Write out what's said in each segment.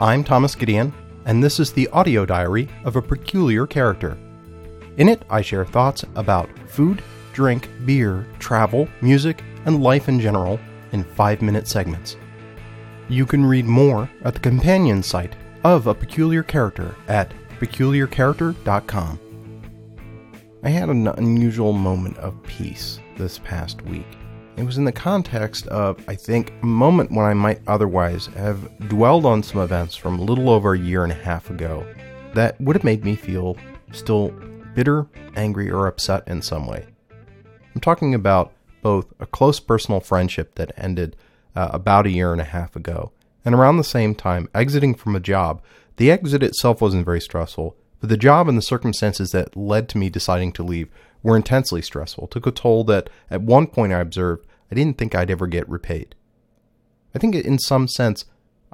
I'm Thomas Gideon, and this is the audio diary of a peculiar character. In it, I share thoughts about food, drink, beer, travel, music, and life in general in five minute segments. You can read more at the companion site of A Peculiar Character at peculiarcharacter.com. I had an unusual moment of peace this past week. It was in the context of, I think, a moment when I might otherwise have dwelled on some events from a little over a year and a half ago that would have made me feel still bitter, angry, or upset in some way. I'm talking about both a close personal friendship that ended uh, about a year and a half ago, and around the same time, exiting from a job. The exit itself wasn't very stressful, but the job and the circumstances that led to me deciding to leave were intensely stressful, took a toll that at one point I observed I didn't think I'd ever get repaid. I think in some sense,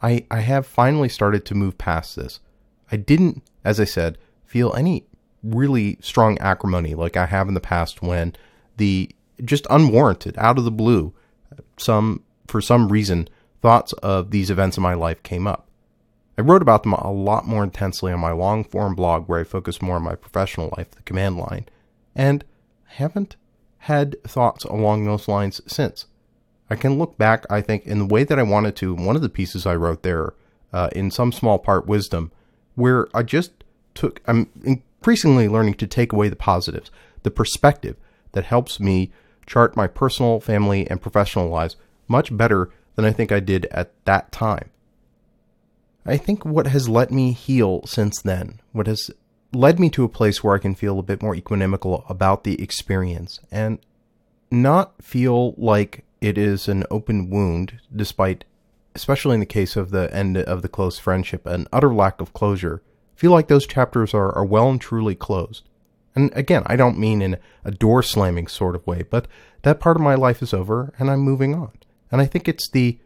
I, I have finally started to move past this. I didn't, as I said, feel any really strong acrimony like I have in the past when the just unwarranted, out of the blue, some for some reason, thoughts of these events in my life came up. I wrote about them a lot more intensely on my long form blog where I focus more on my professional life, the command line, and I haven't had thoughts along those lines since. I can look back, I think, in the way that I wanted to, one of the pieces I wrote there, uh, in some small part wisdom, where I just took, I'm increasingly learning to take away the positives, the perspective that helps me chart my personal, family, and professional lives much better than I think I did at that time. I think what has let me heal since then, what has led me to a place where I can feel a bit more equanimical about the experience and not feel like it is an open wound, despite, especially in the case of the end of the close friendship, an utter lack of closure. Feel like those chapters are, are well and truly closed. And again, I don't mean in a door slamming sort of way, but that part of my life is over and I'm moving on. And I think it's the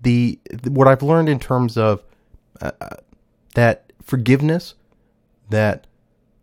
the what I've learned in terms of uh, uh that forgiveness that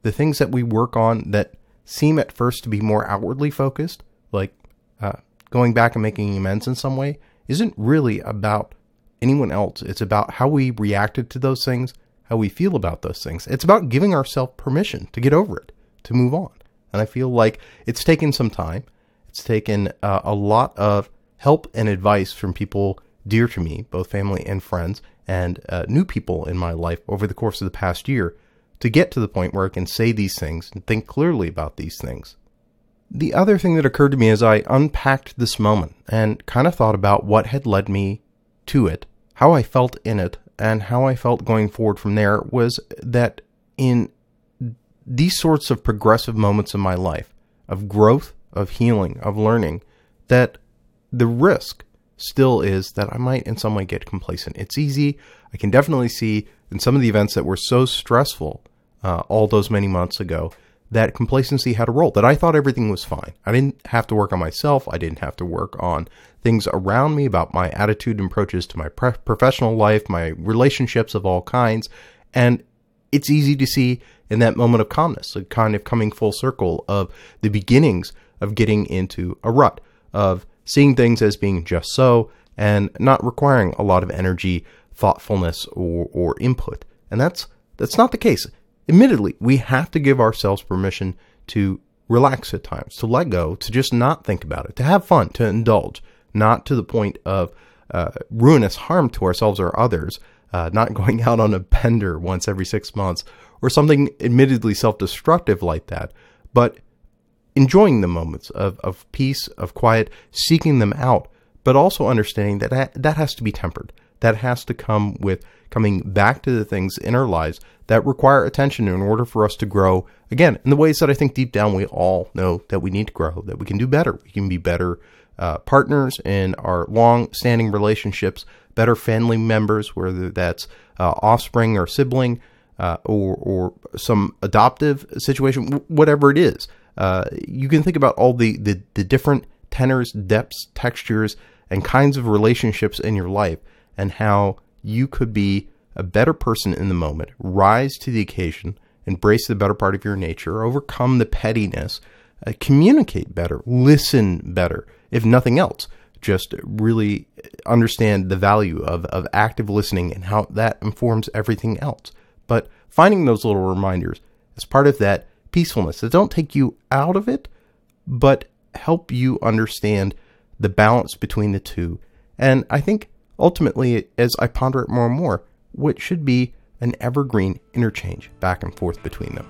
the things that we work on that seem at first to be more outwardly focused, like uh, going back and making amends in some way, isn't really about anyone else. It's about how we reacted to those things, how we feel about those things. It's about giving ourselves permission to get over it, to move on. And I feel like it's taken some time. It's taken uh, a lot of help and advice from people dear to me, both family and friends, and uh, new people in my life over the course of the past year to get to the point where I can say these things and think clearly about these things. The other thing that occurred to me as I unpacked this moment and kind of thought about what had led me to it, how I felt in it, and how I felt going forward from there was that in these sorts of progressive moments in my life, of growth, of healing, of learning, that the risk still is that I might in some way get complacent. It's easy. I can definitely see in some of the events that were so stressful uh, all those many months ago that complacency had a role, that I thought everything was fine. I didn't have to work on myself. I didn't have to work on things around me about my attitude and approaches to my pre- professional life, my relationships of all kinds. And it's easy to see in that moment of calmness, a kind of coming full circle of the beginnings of getting into a rut, of seeing things as being just so and not requiring a lot of energy, thoughtfulness, or, or input. And that's that's not the case. Admittedly, we have to give ourselves permission to relax at times, to let go, to just not think about it, to have fun, to indulge, not to the point of uh, ruinous harm to ourselves or others, uh, not going out on a bender once every six months or something admittedly self destructive like that, but enjoying the moments of, of peace, of quiet, seeking them out, but also understanding that that has to be tempered. That has to come with coming back to the things in our lives that require attention in order for us to grow again in the ways that I think deep down we all know that we need to grow, that we can do better. We can be better uh, partners in our long standing relationships, better family members, whether that's uh, offspring or sibling uh, or, or some adoptive situation, whatever it is uh, you can think about all the, the, the different tenors, depths, textures, and kinds of relationships in your life, and how you could be a better person in the moment, rise to the occasion, embrace the better part of your nature, overcome the pettiness, uh, communicate better, listen better, if nothing else. just really understand the value of, of active listening and how that informs everything else. But finding those little reminders as part of that peacefulness that don't take you out of it, but help you understand the balance between the two. And I think ultimately, as I ponder it more and more, what should be an evergreen interchange back and forth between them.